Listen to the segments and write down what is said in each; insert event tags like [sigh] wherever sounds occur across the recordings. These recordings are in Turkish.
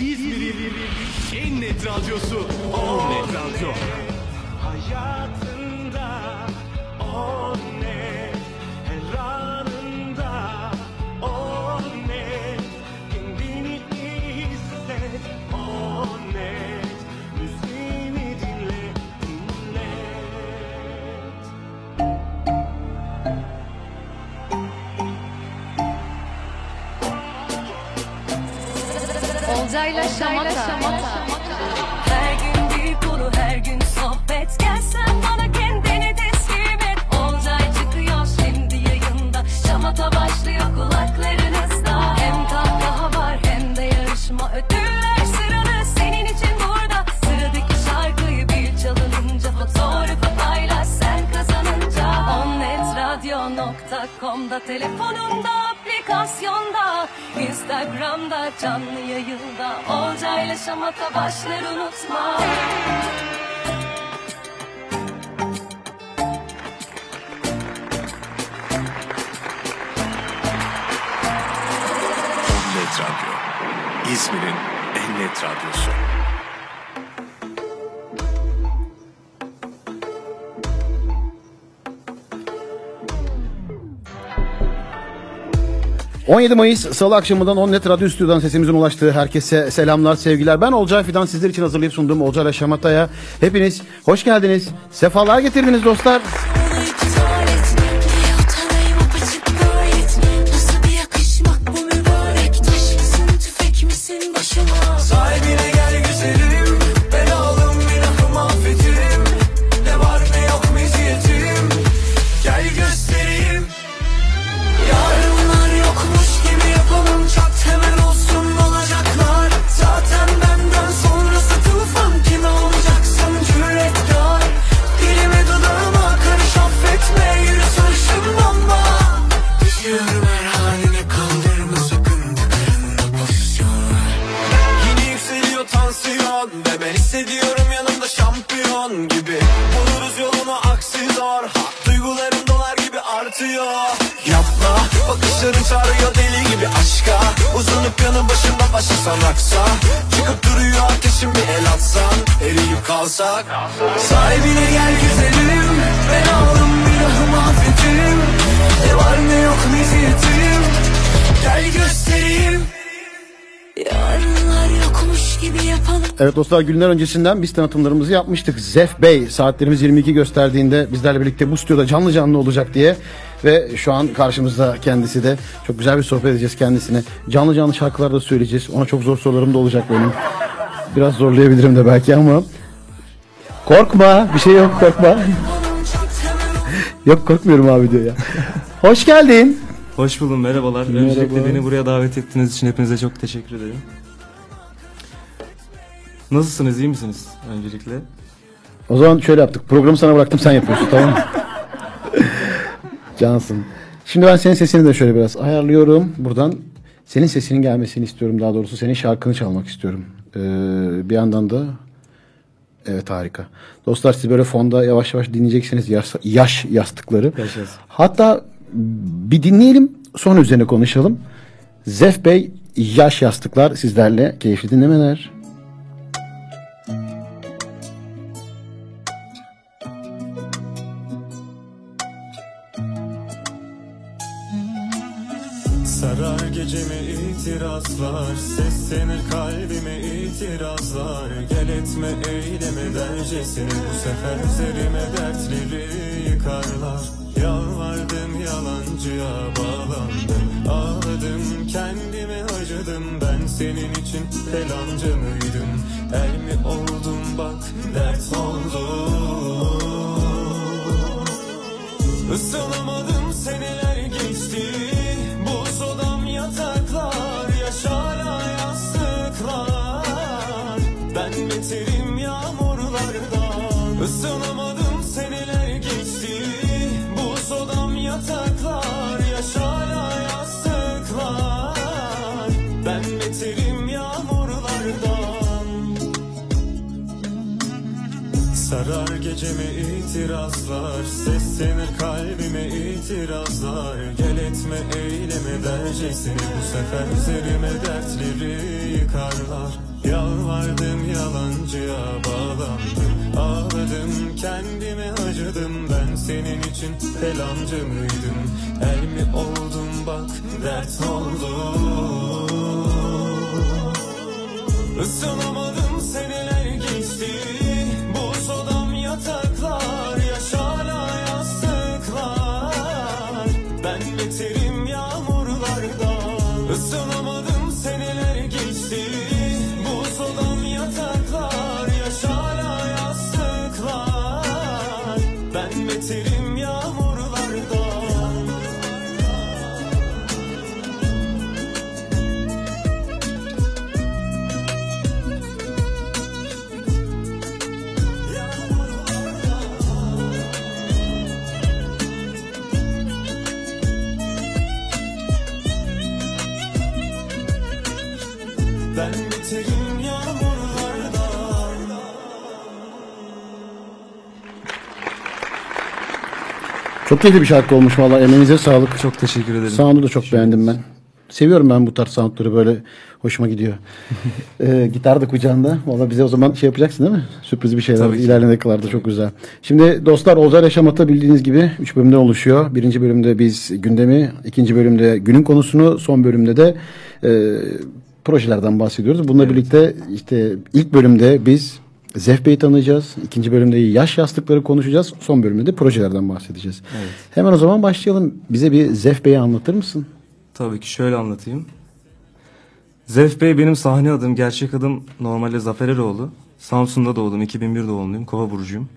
İzmir'in en net radyosu On Net Radyo. Hayatında o Olcayla Şamata. Her gün bir konu her gün sohbet. Gelsen bana kendini teslim et. Olcay çıkıyor şimdi yayında. Şamata başlıyor kulaklarınızda Hem kahkaha var hem de yarışma. Ödüller sıralı senin için burada. Sıradaki şarkıyı bir çalınınca. Fotoğrafı paylaş sen kazanınca. Onnetradio.com'da Telefonunda aplikasyonda Instagram'da canlı yayında Olcayla Şamata başlar unutma Net Radyo. İzmir'in en net radyosu. 17 Mayıs Salı akşamından 10 Net Radyo Stüdyo'dan sesimizin ulaştığı herkese selamlar, sevgiler. Ben Olcay Fidan sizler için hazırlayıp sunduğum Olcay'la Şamata'ya hepiniz hoş geldiniz. Sefalar getirdiniz dostlar. Gibi artıyor Yapma bakışların çağırıyor deli gibi aşka. Uzanıp yanı başında başlasan aksa Çıkıp duruyor ateşin bir el atsan Eriyip kalsak. Sahibine gel güzelim. Ben aldım günahımı affetim. Ne var ne yok meziyetim Gel göstereyim. Yarınlar yokmuş gibi yapalım. Evet dostlar günler öncesinden biz tanıtımlarımızı yapmıştık. Zef Bey saatlerimiz 22 gösterdiğinde bizlerle birlikte bu stüdyoda canlı canlı olacak diye. Ve şu an karşımızda kendisi de çok güzel bir sohbet edeceğiz kendisine. Canlı canlı şarkılar da söyleyeceğiz. Ona çok zor sorularım da olacak benim. Biraz zorlayabilirim de belki ama. Korkma bir şey yok korkma. yok korkmuyorum abi diyor ya. Hoş geldin. Hoş buldum, merhabalar. Merhaba. Öncelikle beni buraya davet ettiğiniz için hepinize çok teşekkür ederim. Nasılsınız, iyi misiniz öncelikle? O zaman şöyle yaptık. Programı sana bıraktım sen yapıyorsun tamam mı? Cansın. Şimdi ben senin sesini de şöyle biraz ayarlıyorum. Buradan senin sesinin gelmesini istiyorum daha doğrusu. Senin şarkını çalmak istiyorum. Ee, bir yandan da evet harika. Dostlar siz böyle fonda yavaş yavaş dinleyeceksiniz yaş, yaş yastıkları. Yaş yastık. Hatta bir dinleyelim sonra üzerine konuşalım. Zef Bey yaş yastıklar sizlerle keyifli dinlemeler. İtirazlar Seslenir kalbime itirazlar. Gel etme eyleme dercesine Bu sefer üzerime dertleri yıkarlar. Yalvardım yalancıya bağlandım. Ağladım kendime acıdım. Ben senin için telancı mıydım? El mi oldum? Bak dert oldum Isınamadım Sarar gece geceme itirazlar Seslenir kalbime itirazlar. Gel etme eyleme dercesine Bu sefer üzerime dertleri yıkarlar. Yalvardım yalancıya bağlandım. Ağladım kendime acıdım. Ben senin için pelancı mıydım? El mi oldum bak dert oldum Isınamadım seneler Çok keyifli bir şarkı olmuş valla. Emeğinize sağlık. Çok teşekkür ederim. Sound'u da çok beğendim ben. Seviyorum ben bu tarz soundları böyle hoşuma gidiyor. [laughs] ee, gitar da kucağında. Valla bize o zaman şey yapacaksın değil mi? Sürpriz bir şeyler Tabii ilerleyen dakikalarda çok güzel. Şimdi dostlar Olcay Yaşamat'a bildiğiniz gibi 3 bölümden oluşuyor. Birinci bölümde biz gündemi, ikinci bölümde günün konusunu, son bölümde de e, projelerden bahsediyoruz. Bununla birlikte işte ilk bölümde biz Zef Bey'i tanıyacağız. İkinci bölümde yaş yastıkları konuşacağız. Son bölümde de projelerden bahsedeceğiz. Hemen o zaman başlayalım. Bize bir Zef Bey'i anlatır mısın? Tabii ki şöyle anlatayım. Zef Bey benim sahne adım, gerçek adım normalde Zafer Eroğlu. Samsun'da doğdum, 2001 doğumluyum, Kova burcuyum.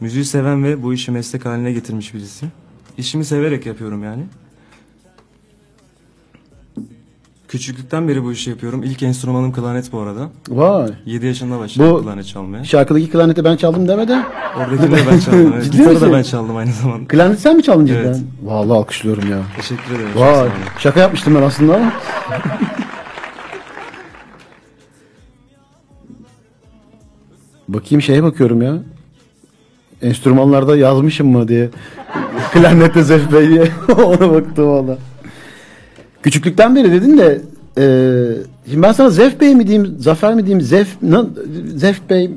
Müziği seven ve bu işi meslek haline getirmiş birisi. İşimi severek yapıyorum yani. Küçüklükten beri bu işi yapıyorum. İlk enstrümanım klarnet bu arada. Vay. 7 yaşında başladım Bu- klarnet çalmaya. Şarkıdaki klarneti ben çaldım deme de. Oradakini de ben çaldım. Evet. [laughs] Gitarı da ben çaldım aynı zamanda. Klarneti sen mi çaldın cidden? Evet. Vallahi alkışlıyorum ya. Teşekkür ederim. Vay. Şaka yapmıştım ben aslında ama. [laughs] Bakayım şeye bakıyorum ya. Enstrümanlarda yazmışım mı diye. [laughs] Klarnette Zef Bey diye. Ona baktım valla. Küçüklükten beri dedin de e, şimdi ben sana Zef Bey mi diyeyim, Zafer mi diyeyim, Zef, Zef Bey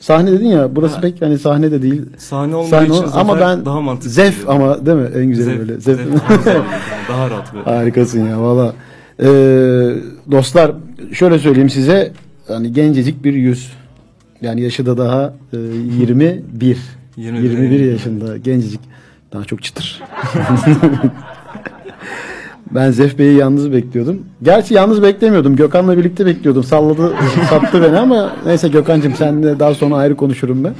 sahne dedin ya burası pek hani sahne de değil. Sahne olmadığı Sahne için ol- ama ben daha mantıklı. Zef geliyor. ama değil mi? En güzeli Zef, böyle. Zef. Zef [laughs] daha rahat böyle. Harikasın ya valla. Ee, dostlar şöyle söyleyeyim size hani gencecik bir yüz. Yani yaşı da daha e, 21. 21 21 yaşında gencecik. Daha çok çıtır. [laughs] ben Zef Bey'i yalnız bekliyordum. Gerçi yalnız beklemiyordum. Gökhan'la birlikte bekliyordum. Salladı, [laughs] sattı beni ama neyse Gökhan'cığım seninle daha sonra ayrı konuşurum ben.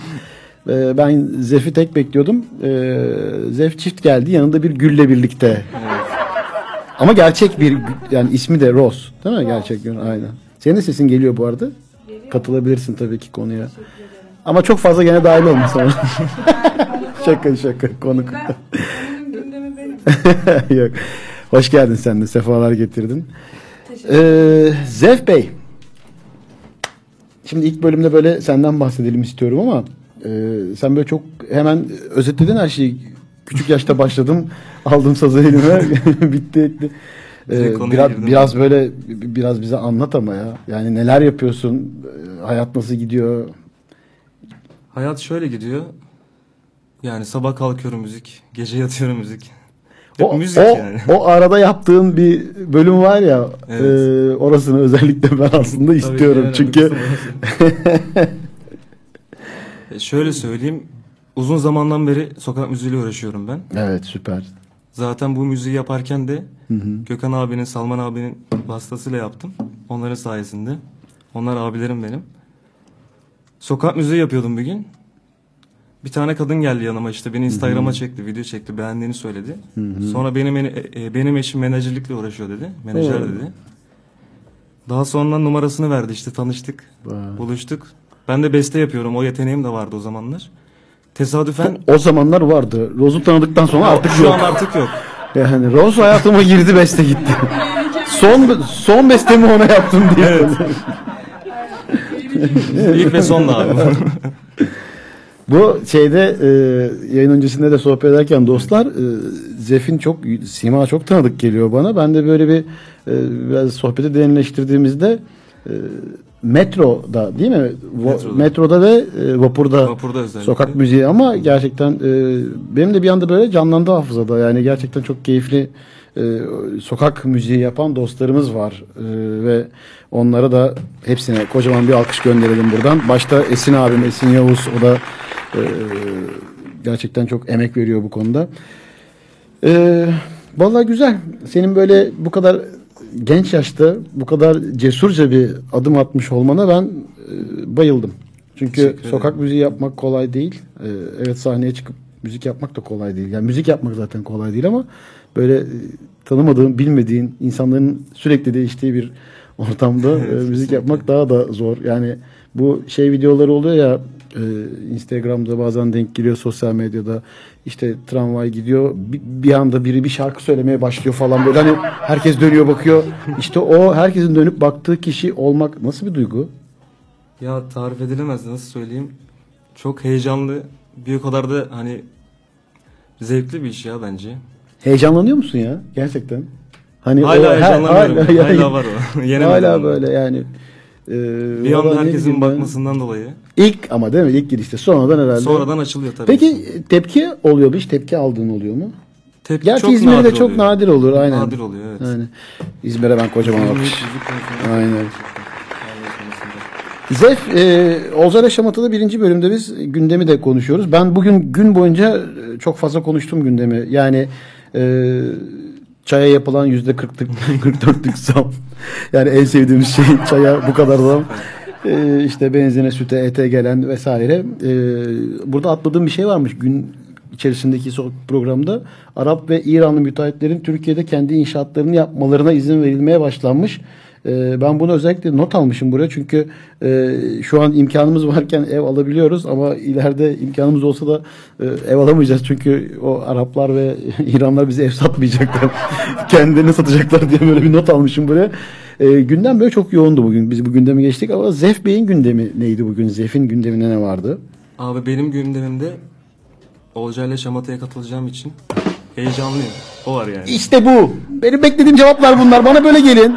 Ee, ben Zef'i tek bekliyordum. Ee, Zef çift geldi. Yanında bir gülle birlikte. Ama gerçek bir yani ismi de Rose değil mi? Gerçek gün aynen. Senin de sesin geliyor bu arada. Katılabilirsin tabii ki konuya. Ama çok fazla gene dahil olma [laughs] şaka şaka konuk. [laughs] Yok. Hoş geldin sen de. Sefalar getirdin. Ee, Zef Bey. Şimdi ilk bölümde böyle senden bahsedelim istiyorum ama e, sen böyle çok hemen özetledin her şeyi. Küçük yaşta başladım. [laughs] Aldım sazı elime. [laughs] Bitti etti. Ee, biraz, biraz böyle biraz bize anlat ama ya. Yani neler yapıyorsun? Ee, Hayat nasıl gidiyor? Hayat şöyle gidiyor. Yani sabah kalkıyorum müzik, gece yatıyorum müzik. O, müzik o, yani. o arada yaptığın bir bölüm var ya. Evet. e, orasını özellikle ben aslında istiyorum. Tabii Çünkü E, şöyle söyleyeyim. Uzun zamandan beri sokak müziğiyle uğraşıyorum ben. evet süper. Zaten bu müziği yaparken de Gökhan abinin, Salman abinin vasıtasıyla yaptım. Onların sayesinde. Onlar abilerim benim. Sokak müziği yapıyordum bir gün. Bir tane kadın geldi yanıma işte beni Instagram'a çekti, video çekti, beğendiğini söyledi. Sonra benim e, e, benim eşim menajerlikle uğraşıyor dedi. Menajer Oo. dedi. Daha sonra numarasını verdi işte tanıştık, Vay. buluştuk. Ben de beste yapıyorum. O yeteneğim de vardı o zamanlar. Tesadüfen O zamanlar vardı. Rose'u tanıdıktan sonra artık şu yok. an artık yok. Yani Rose hayatıma girdi beste gitti. son son bestemi ona yaptım diye. [laughs] İlk ve son da abi. [laughs] Bu şeyde e, yayın öncesinde de sohbet ederken dostlar e, Zef'in çok sima çok tanıdık geliyor bana. Ben de böyle bir e, biraz sohbeti derinleştirdiğimizde e, metroda değil mi? Metroda. Metroda ve e, vapurda, Vapurda özellikle. sokak müziği ama gerçekten e, benim de bir anda böyle canlandı hafızada. Yani gerçekten çok keyifli e, sokak müziği yapan dostlarımız var E, ve onlara da hepsine kocaman bir alkış gönderelim buradan. Başta Esin abim Esin Yavuz o da e, gerçekten çok emek veriyor bu konuda. E, vallahi güzel. Senin böyle bu kadar genç yaşta bu kadar cesurca bir adım atmış olmana ben e, bayıldım. Çünkü sokak müziği yapmak kolay değil. E, evet sahneye çıkıp müzik yapmak da kolay değil. Yani müzik yapmak zaten kolay değil ama böyle e, tanımadığın, bilmediğin insanların sürekli değiştiği bir ortamda e, Evet, müzik yapmak daha da zor. Yani bu şey videoları oluyor ya e, Instagram'da bazen denk geliyor sosyal medyada işte tramvay gidiyor bir, bir anda biri bir şarkı söylemeye başlıyor falan böyle hani herkes dönüyor bakıyor işte o herkesin dönüp baktığı kişi olmak nasıl bir duygu? Ya tarif edilemez nasıl söyleyeyim. Çok heyecanlı. Bir o kadar da hani zevkli bir iş ya bence. Heyecanlanıyor musun ya gerçekten? Hani Hala o- heyecanlanıyorum. [laughs] hala- Hala, yani- var o. [laughs] Yenemedim Hala böyle yani. e, Bir anda herkesin bakmasından dolayı. İlk ama değil mi? İlk girişte. Sonradan herhalde. Sonradan açılıyor tabii. Peki tepki oluyor mu? Hiç tepki aldığın oluyor mu? Tepki Gerçi çok İzmir'de nadir çok oluyor. nadir olur. Aynen. Nadir oluyor evet. Yani İzmir'e ben kocaman alkış. Aynen. Zef, e, Olcay Şamata'da birinci bölümde biz gündemi de konuşuyoruz. Ben bugün gün boyunca e, çok fazla konuştum gündemi. Yani e, çaya yapılan yüzde 40'lık 44'lük [laughs] zam. Yani en sevdiğimiz şey çaya bu kadar zam. E, işte benzine, süte, ete gelen vesaire. E, burada atladığım bir şey varmış gün içerisindeki programda. Arap ve İranlı müteahhitlerin Türkiye'de kendi inşaatlarını yapmalarına izin verilmeye başlanmış. Ee, ben bunu özellikle not almışım buraya çünkü e, şu an imkanımız [laughs] varken ev alabiliyoruz ama ileride imkanımız olsa da e, ev alamayacağız çünkü o Araplar ve [laughs] İranlar bize ev satmayacaklar. [laughs] Kendilerini satacaklar diye böyle bir not almışım buraya. E, gündem böyle çok yoğundu bugün. Biz bu gündemi geçtik ama Zef Bey'in gündemi neydi bugün? Zef'in gündeminde ne vardı? Abi benim gündemimde Olcay'la Şamata'ya katılacağım için heyecanlıyım. O var yani. İşte bu. Benim beklediğim cevaplar bunlar. Bana böyle gelin.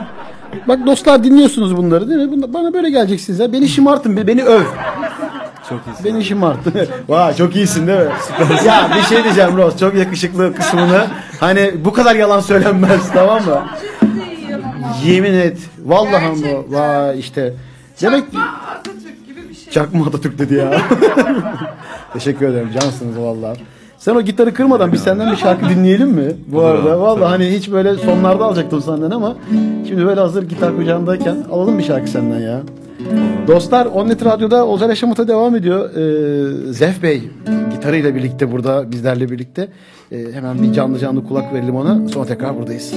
Bak dostlar dinliyorsunuz bunları değil mi? Bunlar- Bana böyle geleceksiniz ya. Beni şımartın, be- beni öv. Çok iyisin. Beni şımarttın. [laughs] Vay çok iyisin değil mi? ya bir şey diyeceğim Roz. Çok yakışıklı kısmını. Hani bu kadar yalan söylenmez [laughs] tamam mı? Yemin et. Vallahi bu. Vay işte. Demek ki... Çakma Atatürk dedi ya. [laughs] Teşekkür ederim. Cansınız vallahi. Sen o gitarı kırmadan biz senden bir şarkı dinleyelim mi? Bu Olur arada abi, vallahi tabii. hani hiç böyle sonlarda alacaktım senden ama şimdi böyle hazır gitar kucağındayken alalım bir şarkı senden ya. Dostlar Onnet Radyo'da Ozan Yaşamut'a devam ediyor. Ee, Zef Bey gitarıyla birlikte burada bizlerle birlikte. Ee, hemen bir canlı canlı kulak verelim ona. Sonra tekrar buradayız.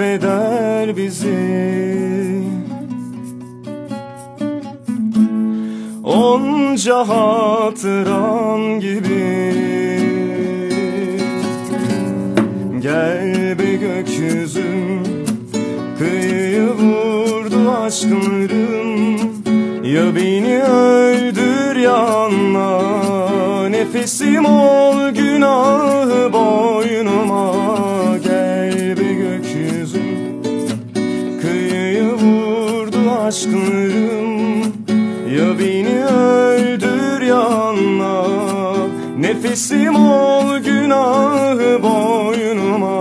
Affeder bizi. Onca hatıran gibi. Gel be gökyüzüm Kıyıyı vurdu aşklarım Ya beni öldür ya ölüm Ya beni öldür yanma Nefesim ol günahı boynuma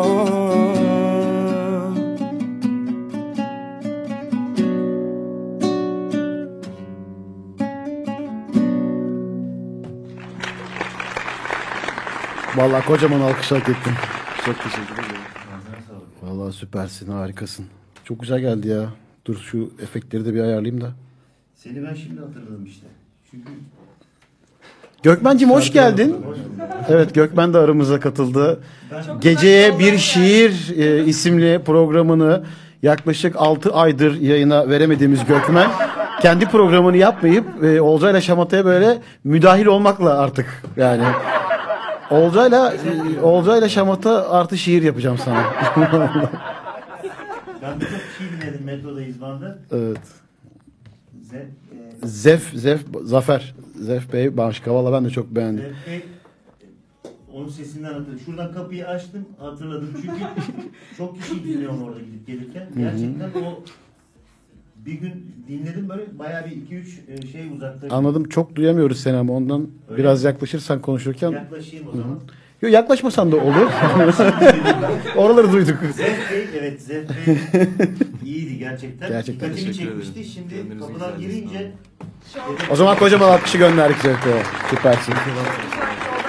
Vallahi kocaman alkış hak ettim. Çok teşekkür ederim. Vallahi süpersin, harikasın. Çok güzel geldi ya. Dur şu efektleri de bir ayarlayayım da. Seni ben şimdi hatırladım işte. Çünkü Gökmen'cim hoş geldin. Evet Gökmen de aramıza katıldı. Geceye bir şiir e, isimli programını yaklaşık 6 aydır yayına veremediğimiz Gökmen kendi programını yapmayıp e, Olcay'la Şamata'ya böyle müdahil olmakla artık yani Olcay'la e, Olcay'la Şamata artı şiir yapacağım sana. [laughs] ben birçok şey dinledim metroda İzban'da. evet. Ze, e, Zef Zef Zafer Zef Bey Başka valla ben de çok beğendim. Zef Bey, e, onun sesinden hatırladım. Şuradan kapıyı açtım hatırladım. Çünkü [laughs] çok kişi dinliyorum orada gidip gelirken. Gerçekten o bir gün dinledim böyle bayağı bir iki üç e, şey uzakta. Anladım çok duyamıyoruz seni ama ondan Öyle biraz yaklaşırsan konuşurken. Yaklaşayım o zaman. Yok yaklaşmasan da olur. [laughs] Oraları duyduk. Zef Bey, evet Zef Bey iyiydi gerçekten. Gerçekten Dikkatimi teşekkür ederim. çekmişti. Şimdi Gönlünüzün kapıdan güzelliği girince O zaman kocaman alkışı gönderdik Zef'e. Süpersin.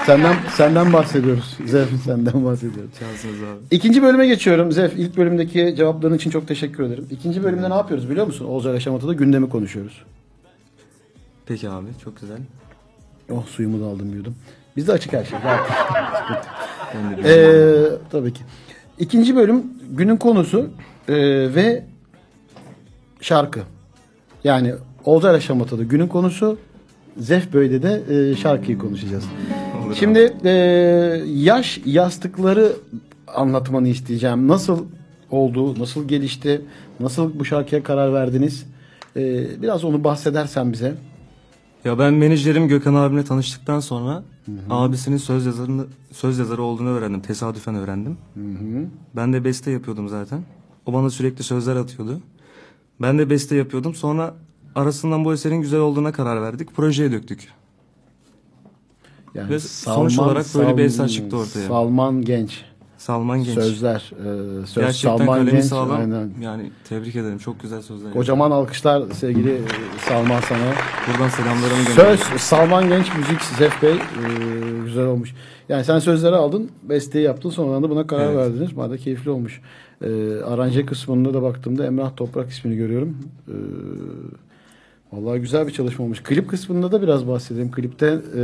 Senden senden bahsediyoruz. Zef senden bahsediyoruz. Şansınız abi. İkinci bölüme geçiyorum. Zef ilk bölümdeki cevapların için çok teşekkür ederim. İkinci bölümde ne yapıyoruz biliyor musun? Olcay Yaşamatı'da gündemi konuşuyoruz. Peki abi çok güzel. Oh suyumu da aldım yudum. Bizde açık her şey. [laughs] Ee, tabii ki. İkinci bölüm günün konusu ee, ve şarkı. Yani Olcay Yaşamatı'da günün konusu Zef Böy'de de ee, şarkıyı konuşacağız. Olur Şimdi ee, yaş yastıkları anlatmanı isteyeceğim. Nasıl oldu, nasıl gelişti, nasıl bu şarkıya karar verdiniz? Ee, biraz onu bahsedersen bize. Ya ben menajerim Gökhan abimle tanıştıktan sonra abisinin söz yazarını söz yazarı olduğunu öğrendim. Tesadüfen öğrendim. Ben de beste yapıyordum zaten. O bana sürekli sözler atıyordu. Ben de beste yapıyordum. Sonra arasından bu eserin güzel olduğuna karar verdik. Projeye döktük. Yani Ve sonuç olarak böyle bir eser çıktı ortaya. Salman Genç. Salman Genç. Sözler. e, söz Gerçekten Salman Genç. sağlam. Aynen. Yani tebrik ederim. Çok güzel sözler. Kocaman alkışlar sevgili e, Salman sana. Buradan selamlarımı gönderiyorum. Söz Salman Genç Müzik Zef Bey e, güzel olmuş. Yani sen sözleri aldın, besteyi yaptın sonradan da buna karar Evet. verdiniz. Bana keyifli olmuş. E, aranje kısmında da baktığımda Emrah Toprak ismini görüyorum. E, vallahi güzel bir çalışma olmuş. Klip kısmında da biraz bahsedelim. Klipte e,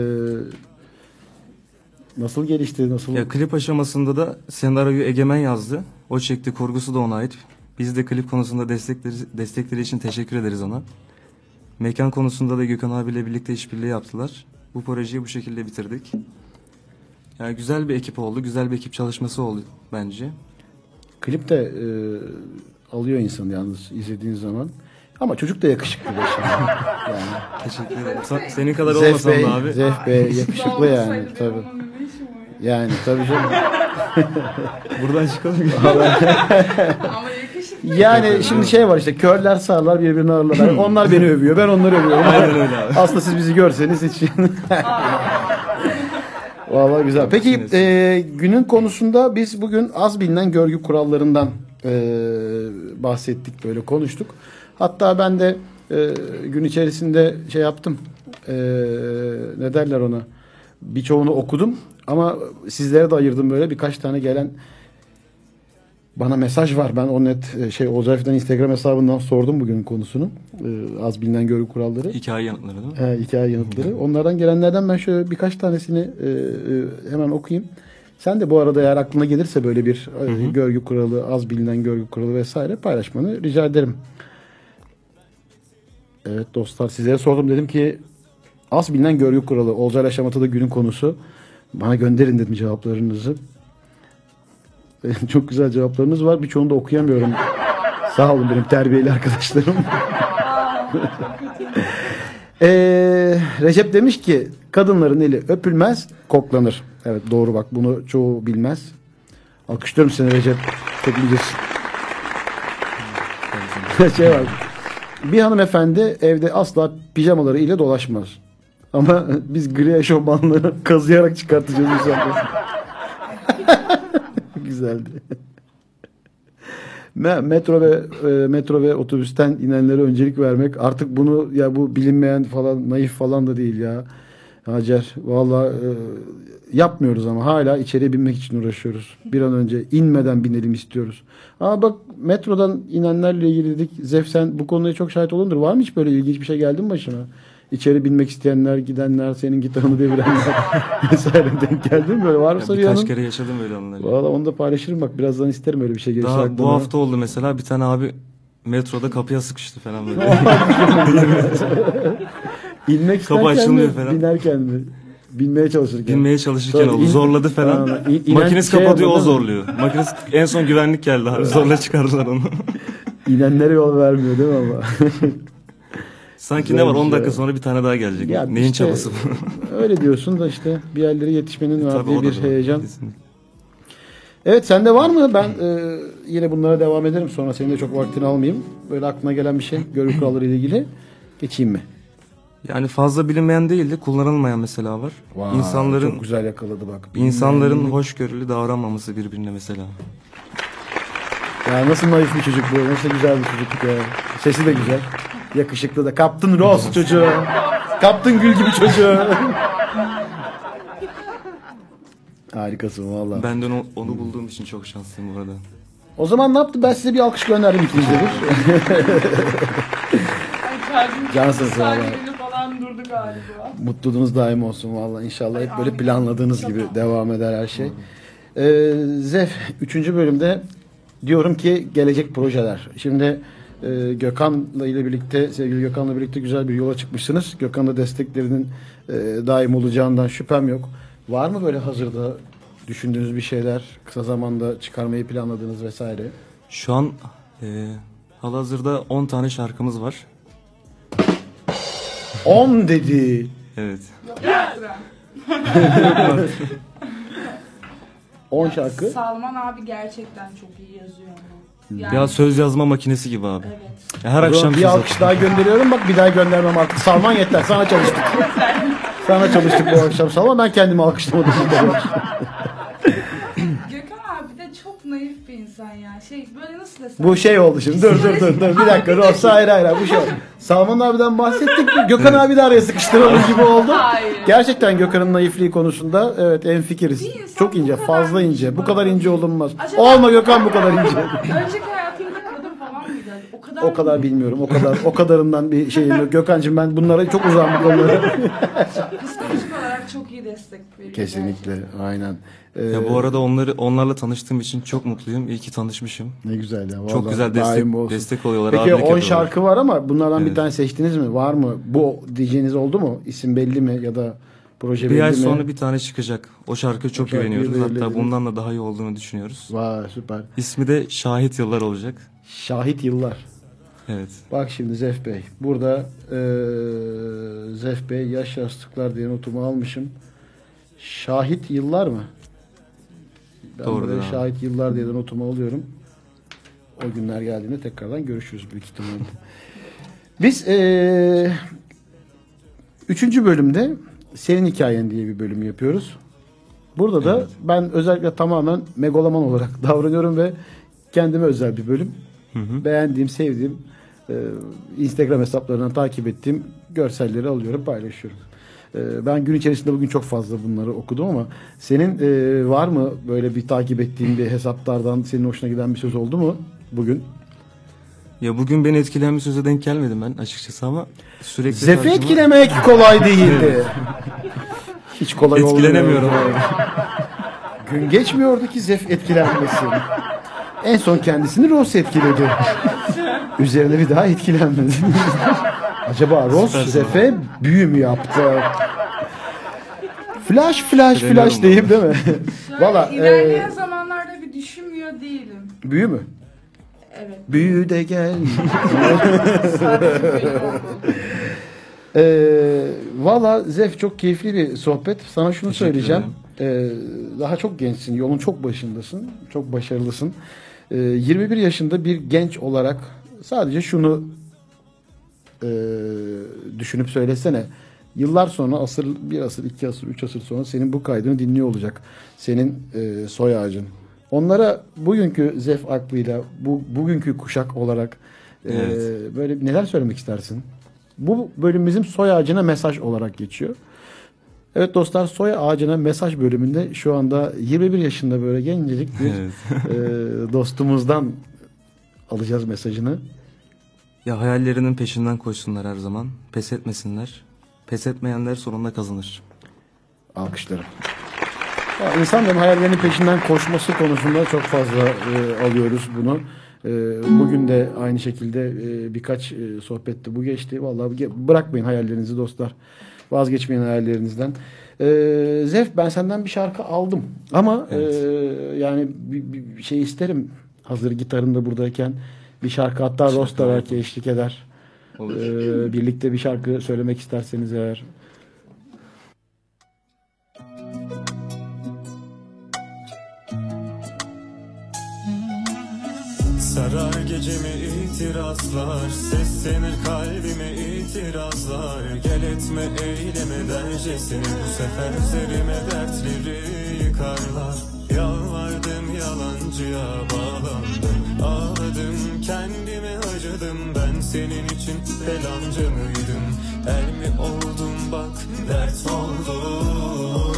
nasıl gelişti, nasıl... Ya klip aşamasında da senaryoyu Egemen yazdı. O çekti, kurgusu da ona ait. Biz de klip konusunda destekleri, destekleri için teşekkür ederiz ona. Mekan konusunda da Gökhan abiyle birlikte işbirliği yaptılar. Bu projeyi bu şekilde bitirdik. Yani güzel bir ekip oldu, güzel bir ekip çalışması oldu bence. Klip de e, alıyor insanı yalnız izlediğin zaman. Ama çocuk da yakışıklı. be şimdi. [laughs] yani. Teşekkür ederim. Sa- Senin kadar Zef olmasam Bey, da abi. Zef Bey yakışıklı yani tabii. Yani tabii canım. [laughs] Buradan çıkalım. [laughs] Ama yakışıklı. Yani şimdi şey var işte körler sağırlar birbirini ağırlar. Onlar beni övüyor ben onları övüyorum. Aynen öyle abi. Aslında siz bizi görseniz hiç. Vallahi güzel. Peki e, günün konusunda biz bugün az bilinen görgü kurallarından e, bahsettik böyle konuştuk. Hatta ben de e, gün içerisinde şey yaptım. E, ne derler ona? Birçoğunu okudum ama sizlere de ayırdım böyle birkaç tane gelen bana mesaj var. Ben o net e, şey Ozarif'ten Instagram hesabından sordum bugünün konusunu. E, az bilinen görgü kuralları. Hikaye yanıtları değil mi? He, hikaye yanıtları. Onlardan gelenlerden ben şöyle birkaç tanesini e, e, hemen okuyayım. Sen de bu arada eğer aklına gelirse böyle bir e, görgü kuralı, az bilinen görgü kuralı vesaire paylaşmanı rica ederim. Evet dostlar sizlere sordum dedim ki az bilinen görgü kuralı Olcay Yaşamatı'da günün konusu. Bana gönderin dedim cevaplarınızı. [laughs] Çok güzel cevaplarınız var. Birçoğunu da okuyamıyorum. Sağ olun benim terbiyeli arkadaşlarım. [laughs] Ee, Recep demiş ki kadınların eli öpülmez koklanır. Evet doğru bak bunu çoğu bilmez. Alkışlıyorum seni Recep. Çok bilirsin. [laughs] şey var. Bir hanımefendi evde asla pijamaları ile dolaşmaz. Ama biz gri eşofmanları [laughs] kazıyarak çıkartacağız inşallah. [laughs] Güzeldi. Me- Metro ve e, metro ve otobüsten inenlere öncelik vermek artık bunu ya bu bilinmeyen falan naif falan da değil ya. Hacer valla e, yapmıyoruz ama hala içeriye binmek için uğraşıyoruz. Bir an önce inmeden binelim istiyoruz. Aa bak metrodan inenlerle ilgili dedik. Zef sen bu konuya çok şahit olundur. Var mı hiç böyle ilginç bir şey geldi mi başına? İçeri binmek isteyenler, gidenler, senin gitarını devirenler [laughs] vesaire denk geldi mi böyle? Varsa Ya bir birkaç kere yaşadım öyle onları. Valla onu da paylaşırım bak. Birazdan isterim öyle bir şey gelirse Daha aklıma. bu hafta oldu mesela bir tane abi metroda kapıya sıkıştı falan böyle. [laughs] [laughs] İnmek isterken mi? falan. Binlerken mi? Binmeye çalışırken. Binmeye çalışırken oldu. in- Zorladı falan. Aa, in- Makinesi şey kapatıyor o zorluyor. Makinesi en son güvenlik geldi abi. Zorla çıkardılar onu. [laughs] İnenlere yol vermiyor değil mi ama? [laughs] Sanki Güzel ne var bir 10 şey. dakika sonra bir tane daha gelecek. Ya Neyin işte- çabası bu? [laughs] Öyle diyorsun da işte bir yerlere yetişmenin Tabii verdiği bir heyecan. Kesinlikle. Evet sende var mı? Ben e, yine bunlara devam ederim sonra senin de çok vaktini almayayım. Böyle aklına gelen bir şey görgü kuralları ile ilgili geçeyim mi? Yani fazla bilinmeyen değil de kullanılmayan mesela var. İnsanların çok güzel yakaladı bak. insanların hoşgörülü davranmaması birbirine mesela. Ya nasıl naif bir çocuk bu. Nasıl güzel bir çocuk ya. Sesi de güzel. Yakışıklı da. Kaptın Rose çocuğu. Kaptın gül gibi çocuğu. [laughs] Harikasın valla. Ben de onu, bulduğum için çok şanslıyım bu arada. O zaman ne yaptım? Ben size bir alkış gönderdim ikinize bir. Cansınız valla. Falan durdu galiba. Mutluluğunuz daim olsun valla. İnşallah hep böyle planladığınız gibi devam eder her şey. Ee, Zef 3. bölümde diyorum ki gelecek projeler. Şimdi e, Gökhan'la ile birlikte sevgili Gökhan'la birlikte güzel bir yola çıkmışsınız. Gökhan'da desteklerinin e, daim olacağından şüphem yok. Var mı böyle hazırda düşündüğünüz bir şeyler kısa zamanda çıkarmayı planladığınız vesaire? Şu an e, halihazırda 10 tane şarkımız var. 10 dedi. Evet. Yok Ertuğrul. 10 şarkı. Salman abi gerçekten çok iyi yazıyor ama. Yani, Ya söz yazma makinesi gibi abi. Evet. Ya her akşam bir söz alkış daha gönderiyorum. Bak bir daha göndermem artık. Salman yeter. Sana çalıştık. [laughs] Sana çalıştık bu akşam Salman. Ben kendimi alkışlamadım. Çok [laughs] insan ya. Şey böyle nasıl desem. bu şey oldu şimdi. Dur dur dur. dur. Bir dakika. Ross hayır hayır. hayır. Bu şey oldu. Salman abiden bahsettik mi? Gökhan abi de araya sıkıştıralım gibi oldu. Hayır. Gerçekten Gökhan'ın naifliği konusunda evet en fikiriz. Bir insan Çok bu ince. kadar Fazla ince. Bu kadar ince olunmaz. Acaba- Olma Gökhan bu kadar ince. Önceki hayatında kadın falan mıydı? O kadar O kadar bilmiyorum. O kadar o kadarından bir şeyim yok. Gökhan'cığım ben bunlara çok uzağım bu konulara. psikolojik olarak çok iyi destek veriyor. Kesinlikle. Aynen. Ee, Ya bu arada onları onlarla tanıştığım için çok mutluyum. İyi ki tanışmışım. Ne güzel ya. Çok güzel destek destek oluyorlar. Peki abilik 10 yapıyorlar. şarkı var ama bunlardan bir Evet. tane seçtiniz mi? Var mı? Bu diyeceğiniz oldu mu? İsim belli mi ya da proje Bir belli ay mi? sonra bir tane çıkacak. O şarkıyı çok şarkıyı güveniyoruz. Hatta belirlediniz. bundan da daha iyi olduğunu düşünüyoruz. Vay süper. İsmi de Şahit Yıllar olacak. Şahit yıllar. Evet. Bak şimdi Zef Bey. Burada eee Zef Bey yaş yastıklar diye notumu almışım. Şahit yıllar mı? Ben Doğrudur buraya abi. şahit yıllar diye notumu alıyorum. O günler geldiğinde tekrardan görüşürüz büyük ihtimalle. [laughs] Biz eee üçüncü bölümde senin hikayen diye bir bölüm yapıyoruz. Burada da Evet. ben özellikle tamamen megaloman olarak [laughs] davranıyorum ve kendime özel bir bölüm. Beğendiğim, sevdiğim, e, Instagram hesaplarından takip ettiğim görselleri alıyorum, paylaşıyorum. E, ben gün içerisinde bugün çok fazla bunları okudum ama senin e, var mı böyle bir takip ettiğin bir hesaplardan senin hoşuna giden bir söz oldu mu bugün? Ya bugün beni etkileyen bir söze denk gelmedim ben açıkçası ama sürekli Zef'i karşıma- etkilemek kolay değildi. Hiç kolay olmuyor. Etkilenemiyorum. Gün geçmiyordu ki Zef etkilenmesin. En son kendisini Ross etkiledi. Üzerine bir daha etkilenmedi. Acaba Ross Zef'e büyü mü yaptı? Flash flash flash deyip değil mi? [laughs] Valla ilerleyen e, zamanlarda bir düşünmüyor değilim. büyü mü? Evet. Büyü de gel. Sadece böyle oldu. Ee, Valla Zef çok keyifli bir sohbet. Sana şunu Teşekkür söyleyeceğim. Ee, daha çok gençsin. Yolun çok başındasın. Çok başarılısın. Ee, 21 yaşında bir genç olarak sadece şunu e, düşünüp söylesene. Yıllar sonra asır, bir asır, iki asır, üç asır sonra senin bu kaydını dinliyor olacak. Senin e, soy ağacın. Onlara bugünkü zef aklıyla, bu bugünkü kuşak olarak e, Evet. böyle neler söylemek istersin? Bu bölüm bizim soy ağacına mesaj olarak geçiyor. Evet dostlar soy ağacına mesaj bölümünde şu anda 21 yaşında böyle gencecik bir Evet. e, dostumuzdan alacağız mesajını. Ya hayallerinin peşinden koşsunlar her zaman. Pes etmesinler. Pes etmeyenler sonunda kazanır. Alkışlarım. Ya insanların hayallerinin peşinden koşması konusunda çok fazla e, alıyoruz bunu. E, bugün de aynı şekilde e, birkaç e, sohbette bu geçti. Vallahi bırakmayın hayallerinizi dostlar. Vazgeçmeyin hayallerinizden. E, Zef ben senden bir şarkı aldım. Ama e, yani bir, bir şey isterim. Hazır gitarın da buradayken bir şarkı hatta Rost da belki eşlik eder. Olur. E, birlikte bir şarkı söylemek isterseniz eğer. Sarar gecemi itirazlar Seslenir kalbime itirazlar Gel etme eyleme dercesine Bu sefer üzerime dertleri yıkarlar Yalvardım yalancıya bağlandım. Ağladım kendime acıdım. Ben senin için felancı mıydım? El mi oldum? Bak dert oldum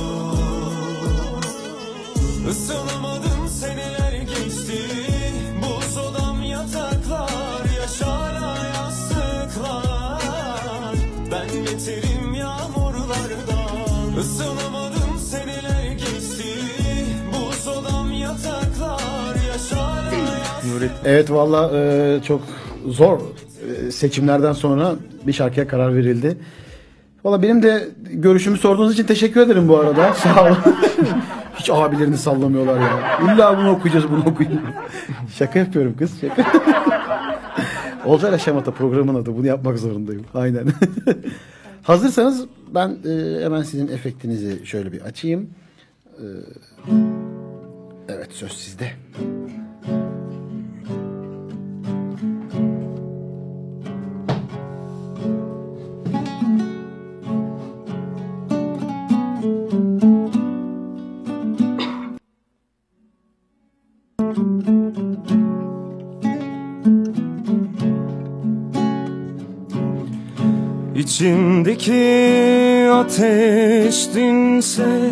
Isınamadım seneler geçti. Buz odam yataklar Yaşana yastıklar. Ben beterim yağmurlardan. Isınamadım Evet valla e, çok zor e, seçimlerden sonra bir şarkıya karar verildi. Valla benim de görüşümü sorduğunuz için teşekkür ederim bu arada. [laughs] Sağ olun. [laughs] Hiç abilerini sallamıyorlar ya. İlla bunu okuyacağız bunu okuyacağız. [laughs] Şaka yapıyorum kız. Şaka. Olcay ile Şamata programın adı. Bunu yapmak zorundayım. Aynen. Hazırsanız ben e, hemen sizin efektinizi şöyle bir açayım. E, evet söz sizde. İçimdeki ateş dinse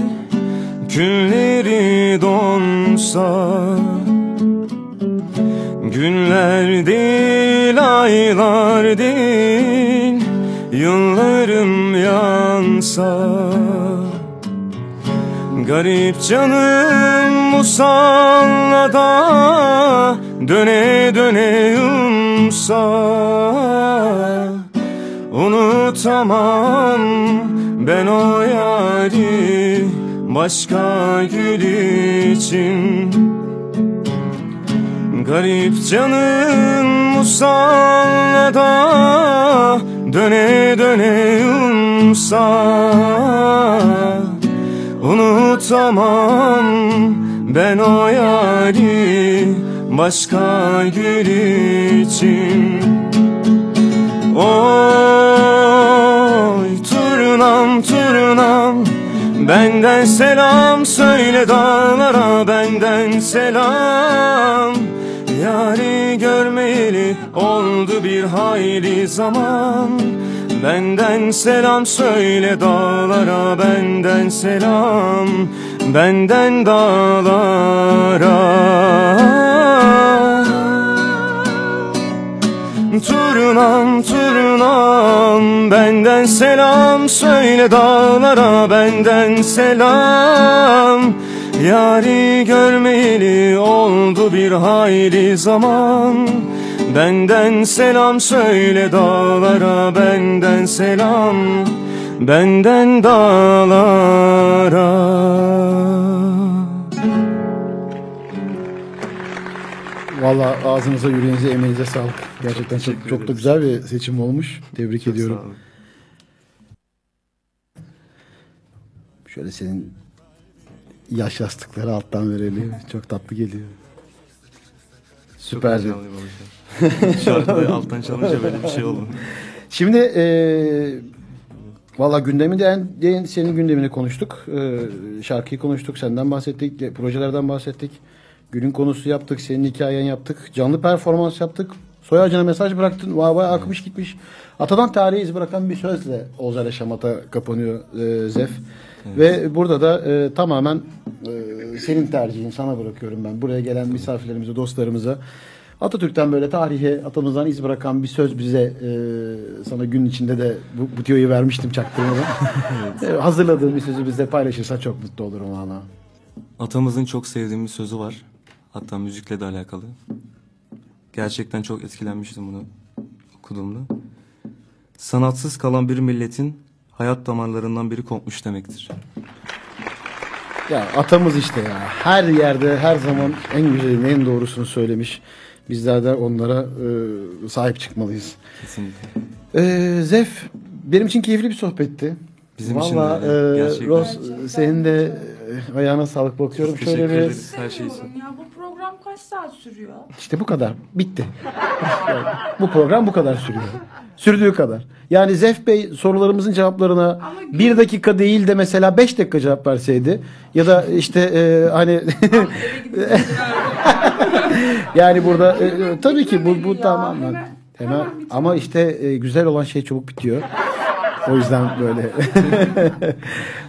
Külleri donsa Günler değil aylar değil Yıllarım yansa. Garip canım musallada Döne döne yumsa Unutamam ben o yari Başka gül için. Garip canım musallada Döne döne yumsa Unutamam ben o yari Başka gül için Oy turnam turnam Benden selam söyle dağlara benden selam. Yari görmeyeli oldu bir hayli zaman. Benden selam söyle dağlara benden selam. Benden dağlara Turnam turnam benden selam söyle dağlara benden selam. Yari görmeyeli oldu bir hayli zaman. Benden selam söyle dağlara benden selam. Benden dağlara ağzınıza, yüreğinize, emeğinize sağlık. Gerçekten çok, çok da güzel bir seçim olmuş. Tebrik ediyorum. Sağ olun. Şöyle senin yaş yastıkları alttan verelim. Çok tatlı geliyor. Çok Süperdi. heyecanlıyım olacak. Şarkıyı alttan çalınca böyle bir şey oldu. Şimdi e, valla gündemi de en, en senin gündemini konuştuk. E, şarkıyı konuştuk, senden bahsettik, projelerden bahsettik. Günün konusu yaptık, senin hikayen yaptık. Canlı performans yaptık. Soy ağacına mesaj bıraktın. Vay vay akmış gitmiş. Atadan tarihe iz bırakan bir sözle Ozan Şamata kapanıyor e, Zef. Ve burada da e, tamamen e, senin tercihin sana bırakıyorum ben. Buraya gelen misafirlerimize, dostlarımıza Atatürk'ten böyle tarihe, atamızdan iz bırakan bir söz bize e, sana gün içinde de bu, bu tiyoyu vermiştim çaktırmadan. [laughs] [laughs] E, hazırladığın bir sözü bizle paylaşırsan çok mutlu olurum valla. Atamızın çok sevdiğim bir sözü var. Hatta müzikle de alakalı. Gerçekten çok etkilenmiştim bunu okuduğumda. Sanatsız kalan bir milletin hayat damarlarından biri kopmuş demektir. Ya atamız işte ya. Her yerde her zaman en güzelini, en doğrusunu söylemiş. Bizler de onlara e, sahip çıkmalıyız. Kesinlikle. E, Zef, benim için keyifli bir sohbetti. Bizim için de Vallahi, öyle, e. Ros, senin de e, ayağına sağlık bakıyorum. Teşekkür Şöyle bir, ederiz her şey için. Ya bu kaç saat sürüyor? işte bu kadar. Bitti. bu program bu kadar sürüyor. Sürdüğü kadar. Yani Zef Bey sorularımızın cevaplarına Ama bir dakika değil de mesela beş dakika cevap verseydi ya da işte e, hani [laughs] yani burada e, tabii ki bu, bu tamamen Hemen- hemen ama işte e, güzel olan şey çabuk bitiyor. O yüzden böyle. [laughs]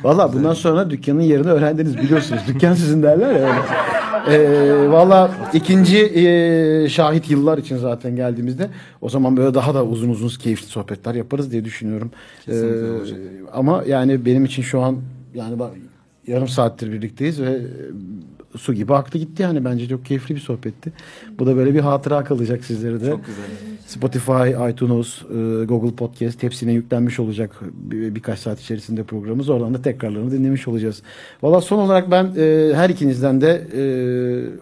Valla bundan sonra dükkanın yerini öğrendiniz biliyorsunuz. Dükkan sizin derler ya öyle. Ee, Valla ikinci e, şahit yıllar için zaten geldiğimizde o zaman böyle daha da uzun uzun keyifli sohbetler yaparız diye düşünüyorum. Ee, ama yani benim için şu an yani bak yarım saattir birlikteyiz ve su gibi aktı gitti yani bence çok keyifli bir sohbetti. Bu da böyle bir hatıra kalacak sizlere de. Çok güzel. Spotify, iTunes, e, Google Podcast hepsine yüklenmiş olacak bir, birkaç saat içerisinde programımız. Oradan da tekrarlarını dinlemiş olacağız. Valla son olarak ben e, her ikinizden de e,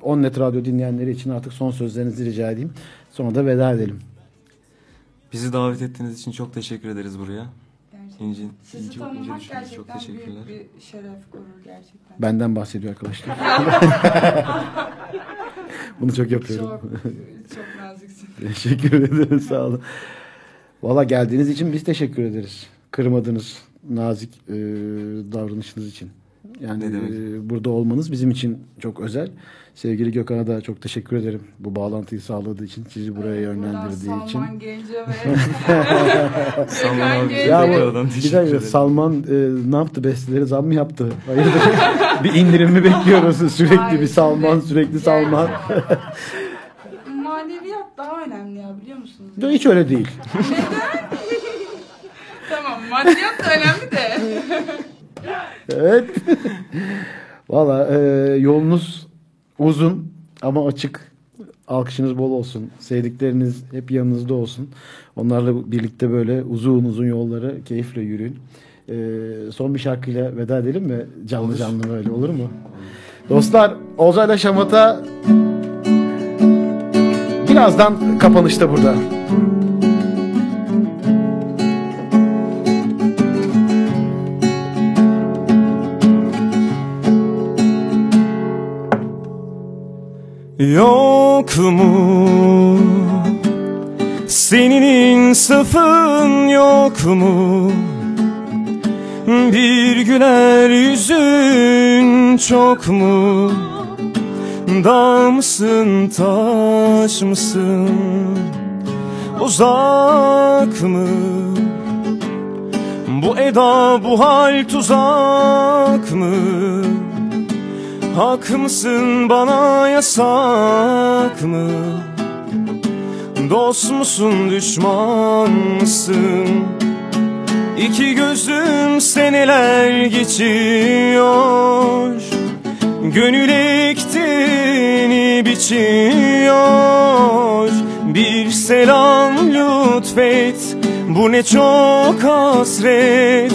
Onnet Radyo dinleyenleri için artık son sözlerinizi rica edeyim. Sonra da veda edelim. Bizi davet ettiğiniz için çok teşekkür ederiz buraya. İnci, Sizi tanımak gerçekten Çok teşekkürler. büyük bir şeref, gurur gerçekten. Benden bahsediyor arkadaşlar. [laughs] Bunu çok yapıyorum. Çok, çok naziksin. [laughs] Teşekkür ederim sağ olun. Valla geldiğiniz için biz teşekkür ederiz. Kırmadınız nazik e, davranışınız için. Yani Ne demek? e, burada olmanız bizim için çok özel. Sevgili Gökhan'a da çok teşekkür ederim. Bu bağlantıyı sağladığı için, sizi buraya yönlendirdiği için. [laughs] Salman Gence ve Salman abi Gence. Ya bu, bir dakika. Salman e, ne yaptı? Besteleri zam mı yaptı? Hayırdır? [laughs] bir indirim mi [laughs] bekliyoruz? Sürekli Hayır, bir Salman, sürekli Salman. maneviyat daha önemli ya biliyor musunuz? Hiç öyle değil. Tamam maddiyat da önemli de. Evet. Valla e, yolunuz uzun ama açık. Alkışınız bol olsun. Sevdikleriniz hep yanınızda olsun. Onlarla birlikte böyle uzun uzun yolları keyifle yürüyün. E, son bir şarkıyla veda edelim mi? Canlı canlı böyle olur mu? Dostlar Ozayla Şamata birazdan kapanışta burada. Yok mu? Senin insafın yok mu? Bir güler yüzün çok mu? Dağ mısın taş mısın? Uzak mı? Bu eda bu hal tuzak mı Hak mısın bana yasak mı? Dost musun düşman mısın? İki gözüm seneler geçiyor Gönül ektiğini biçiyor Bir selam lütfet Bu ne çok hasret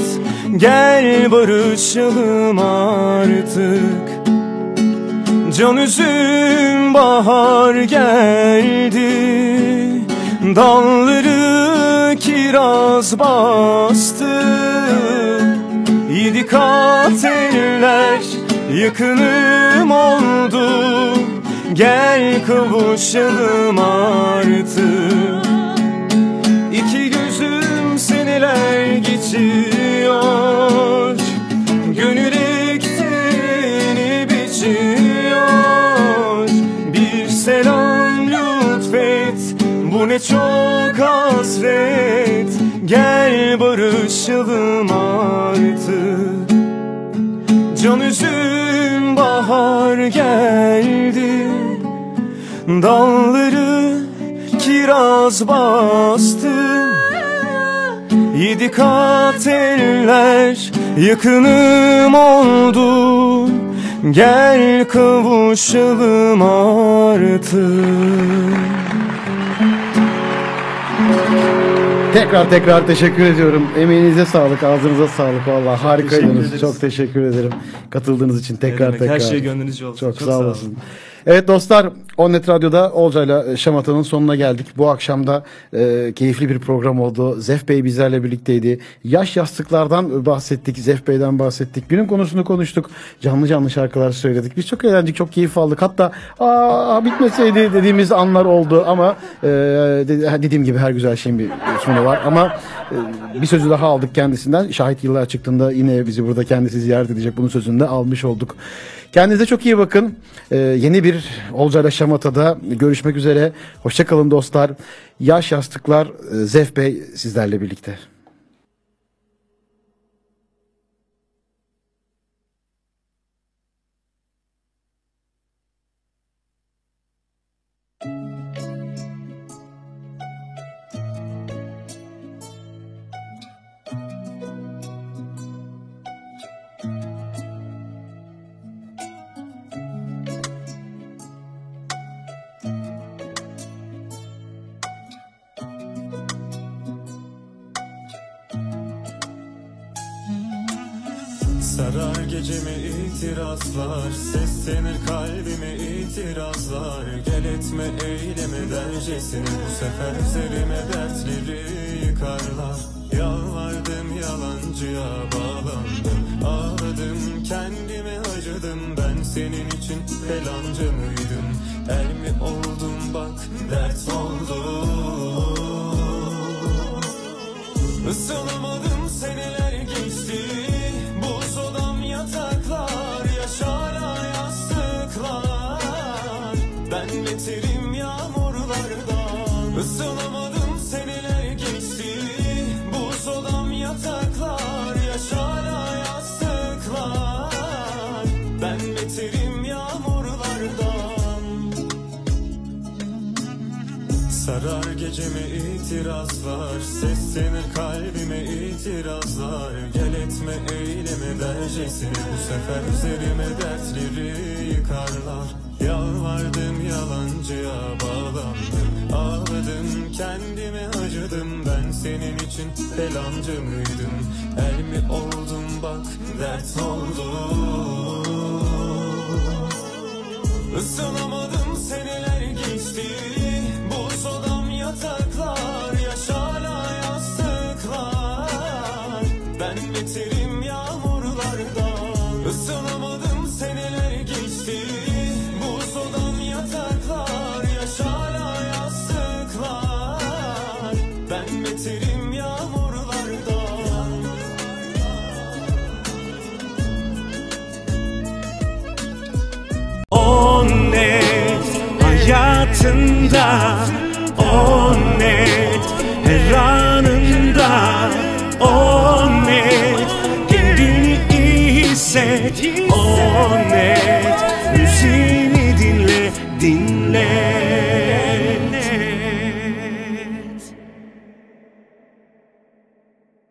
Gel barışalım artık Can üzüm bahar geldi. Dalları kiraz bastı. Yedi kat eller yakınım oldu. Gel kavuşalım artık. İki gözüm seneler geçiyor. Gönül selam lütfet Bu ne çok hasret. Gel barışalım artık. Can üzüm bahar geldi. Dalları kiraz bastı. Yedi kat eller yakınım oldu Gel kavuşalım artık Tekrar tekrar teşekkür ediyorum. Emeğinize sağlık, ağzınıza sağlık. Vallahi Teşekkür harikaydınız. Çok teşekkür ederim katıldığınız için tekrar tekrar. her şey gönlünüzce olsun. Çok, Çok sağ sağ olasın. olun. Evet dostlar, Onnet Radyo'da Olcay'la Şamata'nın sonuna geldik. Bu akşam da e, keyifli bir program oldu. Zef Bey bizlerle birlikteydi. Yaş yastıklardan bahsettik, Zef Bey'den bahsettik. Günün konusunu konuştuk. Canlı canlı şarkılar söyledik. Biz çok eğlendik, çok keyif aldık. Hatta aa bitmeseydi dediğimiz anlar oldu ama e, de- dediğim gibi her güzel şeyin bir sonu var. Ama e, bir sözü daha aldık kendisinden. Şahit yıllar çıktığında yine bizi burada kendisi ziyaret edecek. Bunun sözünü de almış olduk. Kendinize çok iyi bakın. Ee, yeni bir Olcayla Şamata'da görüşmek üzere. Hoşçakalın dostlar. Yaş Yastıklar e, Zef Bey sizlerle birlikte. Sarar gecemi itirazlar Seslenir kalbime itirazlar. Gel etme eyleme dercesine Bu sefer üzerime dertleri yıkarlar. Yalvardım yalancıya bağlandım Ağladım kendime acıdım. Ben senin için felancı mıydım? Er mi oldum? Bak dert oldum Isınamadım seneler Gecemi itirazlar Seslenir kalbime itirazlar. Gel etme eyleme dercesine Bu sefer üzerime dertleri yıkarlar. Yalvardım yalancıya bağlandım Ağladım kendime acıdım Ben senin için. Felancı mıydım El mi oldum bak dert oldum Isınamadım seneler geçti hayatında O net her anında O net kendini iyi hisset O net müziğini dinle dinle